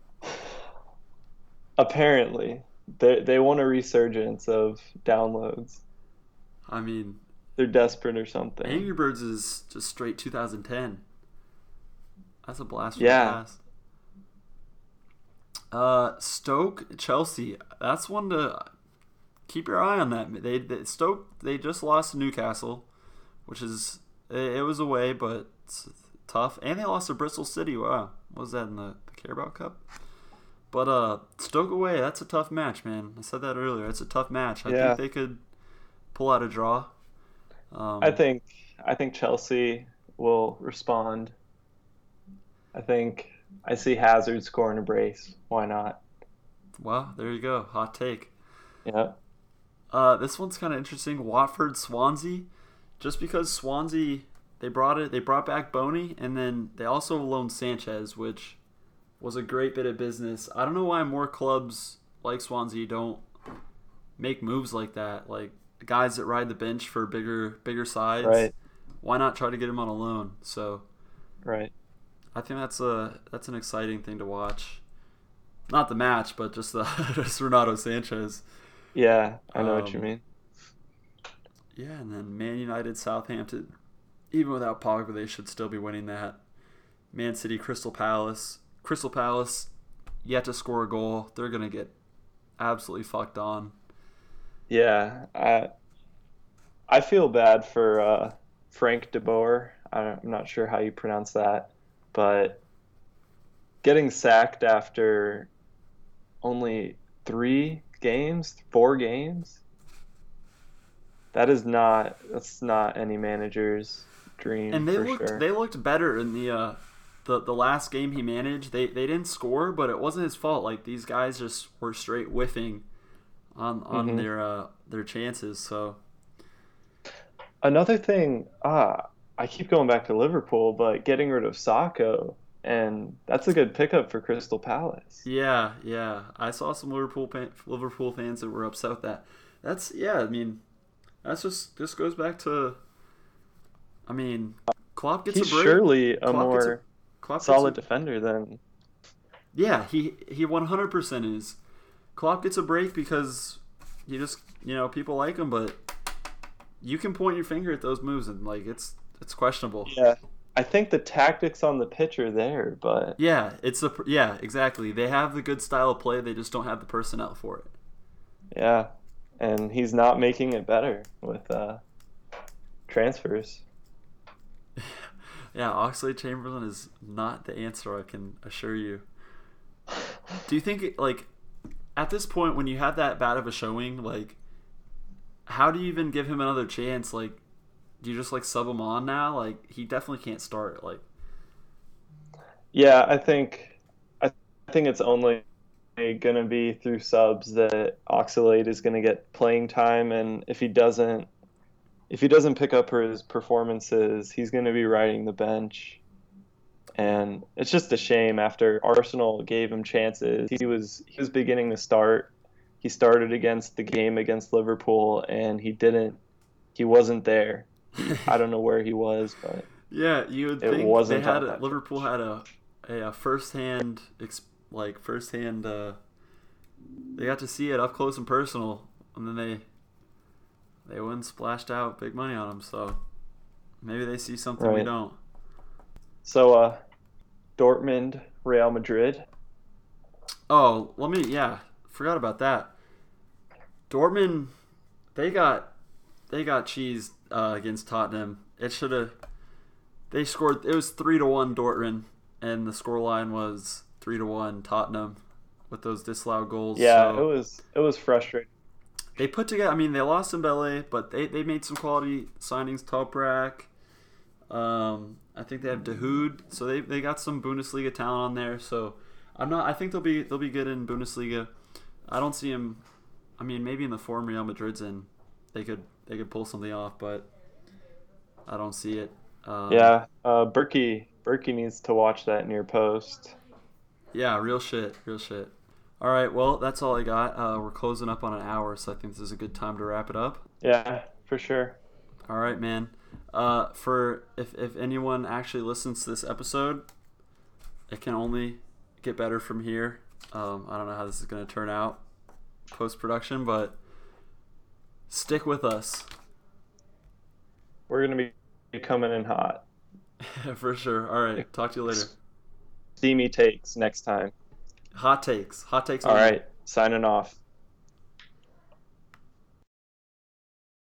Speaker 4: Apparently, they they want a resurgence of downloads.
Speaker 3: I mean,
Speaker 4: they're desperate or something.
Speaker 3: Angry Birds is just straight 2010. That's a blast
Speaker 4: from yeah. the past.
Speaker 3: Uh, Stoke, Chelsea. That's one to keep your eye on. That they, they Stoke they just lost to Newcastle, which is it, it was away, but it's tough. And they lost to Bristol City. Wow, what was that in the, the Carabao Cup? But uh, Stoke away. That's a tough match, man. I said that earlier. It's a tough match. I yeah. think they could pull out a draw.
Speaker 4: Um, I think I think Chelsea will respond I think I see Hazard scoring a brace. Why not?
Speaker 3: Well, there you go. Hot take.
Speaker 4: Yeah.
Speaker 3: Uh, this one's kind of interesting. Watford Swansea, just because Swansea they brought it, they brought back Bony, and then they also loaned Sanchez, which was a great bit of business. I don't know why more clubs like Swansea don't make moves like that, like guys that ride the bench for bigger bigger sides.
Speaker 4: Right.
Speaker 3: Why not try to get him on a loan? So.
Speaker 4: Right.
Speaker 3: I think that's a that's an exciting thing to watch. Not the match, but just the just Renato Sanchez.
Speaker 4: Yeah, I know um, what you um, mean.
Speaker 3: Yeah, and then Man United, Southampton. Even without Pogba, they should still be winning that. Man City, Crystal Palace. Crystal Palace yet to score a goal. They're gonna get absolutely fucked on.
Speaker 4: Yeah, I I feel bad for uh, Frank de Boer. I'm not sure how you pronounce that but getting sacked after only three games, four games, that is not that's not any manager's dream.
Speaker 3: And they looked
Speaker 4: sure.
Speaker 3: they looked better in the uh, the the last game he managed. They they didn't score, but it wasn't his fault. Like these guys just were straight whiffing on on mm-hmm. their uh, their chances. So
Speaker 4: another thing, ah, I keep going back to Liverpool, but getting rid of Sakho and that's a good pickup for Crystal Palace.
Speaker 3: Yeah, yeah. I saw some Liverpool fan, Liverpool fans that were upset with that. That's yeah. I mean, that's just just goes back to. I mean, Klopp gets
Speaker 4: He's
Speaker 3: a break.
Speaker 4: surely a
Speaker 3: Klopp gets
Speaker 4: more
Speaker 3: Klopp
Speaker 4: solid
Speaker 3: a-
Speaker 4: defender than
Speaker 3: Yeah, he he 100% is. Klopp gets a break because you just you know people like him, but you can point your finger at those moves and like it's it's questionable.
Speaker 4: yeah. I think the tactics on the pitch are there, but
Speaker 3: Yeah, it's a yeah exactly. They have the good style of play, they just don't have the personnel for it.
Speaker 4: yeah, and he's not making it better with uh, transfers.
Speaker 3: Yeah, Oxlade Chamberlain is not the answer. I can assure you. Do you think like at this point when you have that bad of a showing, like how do you even give him another chance? Like, do you just like sub him on now? Like he definitely can't start. Like
Speaker 4: Yeah, I think I think it's only going to be through subs that Oxlade is going to get playing time, and if he doesn't, if he doesn't pick up his performances, he's going to be riding the bench. And it's just a shame. After Arsenal gave him chances, he was he was beginning to start. He started against the game against Liverpool, and he didn't. He wasn't there. I don't know where he was, but
Speaker 3: yeah, you would think
Speaker 4: wasn't
Speaker 3: they had a, Liverpool had a a, a first hand like first hand. Uh, they got to see it up close and personal, and then they they went and splashed out big money on him. So maybe they see something we don't.
Speaker 4: so uh, Dortmund, Real Madrid.
Speaker 3: Oh, let me. Yeah, forgot about that. Dortmund, they got they got cheese uh, against Tottenham. It should have. They scored. It was three to one Dortmund, and the scoreline was three to one Tottenham with those disallowed goals.
Speaker 4: Yeah,
Speaker 3: so
Speaker 4: it was it was frustrating.
Speaker 3: they put together. I mean, they lost Dembele, but they, they made some quality signings. Toprak. Um, I think they have Dahoud, so they, they got some Bundesliga talent on there. So I'm not. I think they'll be they'll be good in Bundesliga. I don't see him. I mean, maybe in the form Real Madrid's in, they could they could pull something off, but I don't see it. Um,
Speaker 4: Yeah, uh, Bürki Bürki needs to watch that near post.
Speaker 3: Yeah, real shit, real shit. All right, well, that's all I got. Uh, we're closing up on an hour, so I think this is a good time to wrap it up.
Speaker 4: Yeah, for sure.
Speaker 3: All right, man. Uh, for if if anyone actually listens to this episode, it can only get better from here. Um, I don't know how this is going to turn out post production, but stick with us
Speaker 4: We're gonna be coming in hot.
Speaker 3: for sure. All right, talk to you later.
Speaker 4: Steamy takes next time.
Speaker 3: Hot takes, hot takes.
Speaker 4: All right. signing off.